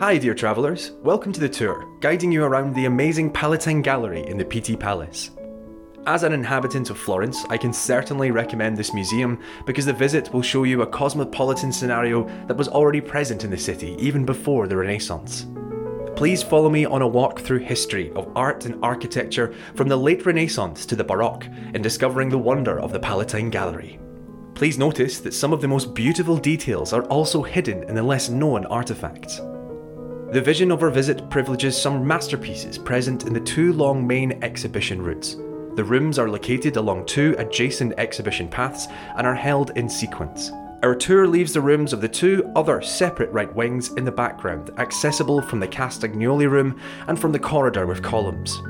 Hi, dear travellers. Welcome to the tour, guiding you around the amazing Palatine Gallery in the Pitti Palace. As an inhabitant of Florence, I can certainly recommend this museum because the visit will show you a cosmopolitan scenario that was already present in the city even before the Renaissance. Please follow me on a walk through history of art and architecture from the late Renaissance to the Baroque in discovering the wonder of the Palatine Gallery. Please notice that some of the most beautiful details are also hidden in the less known artefacts. The vision of our visit privileges some masterpieces present in the two long main exhibition routes. The rooms are located along two adjacent exhibition paths and are held in sequence. Our tour leaves the rooms of the two other separate right wings in the background, accessible from the Castagnoli room and from the corridor with columns.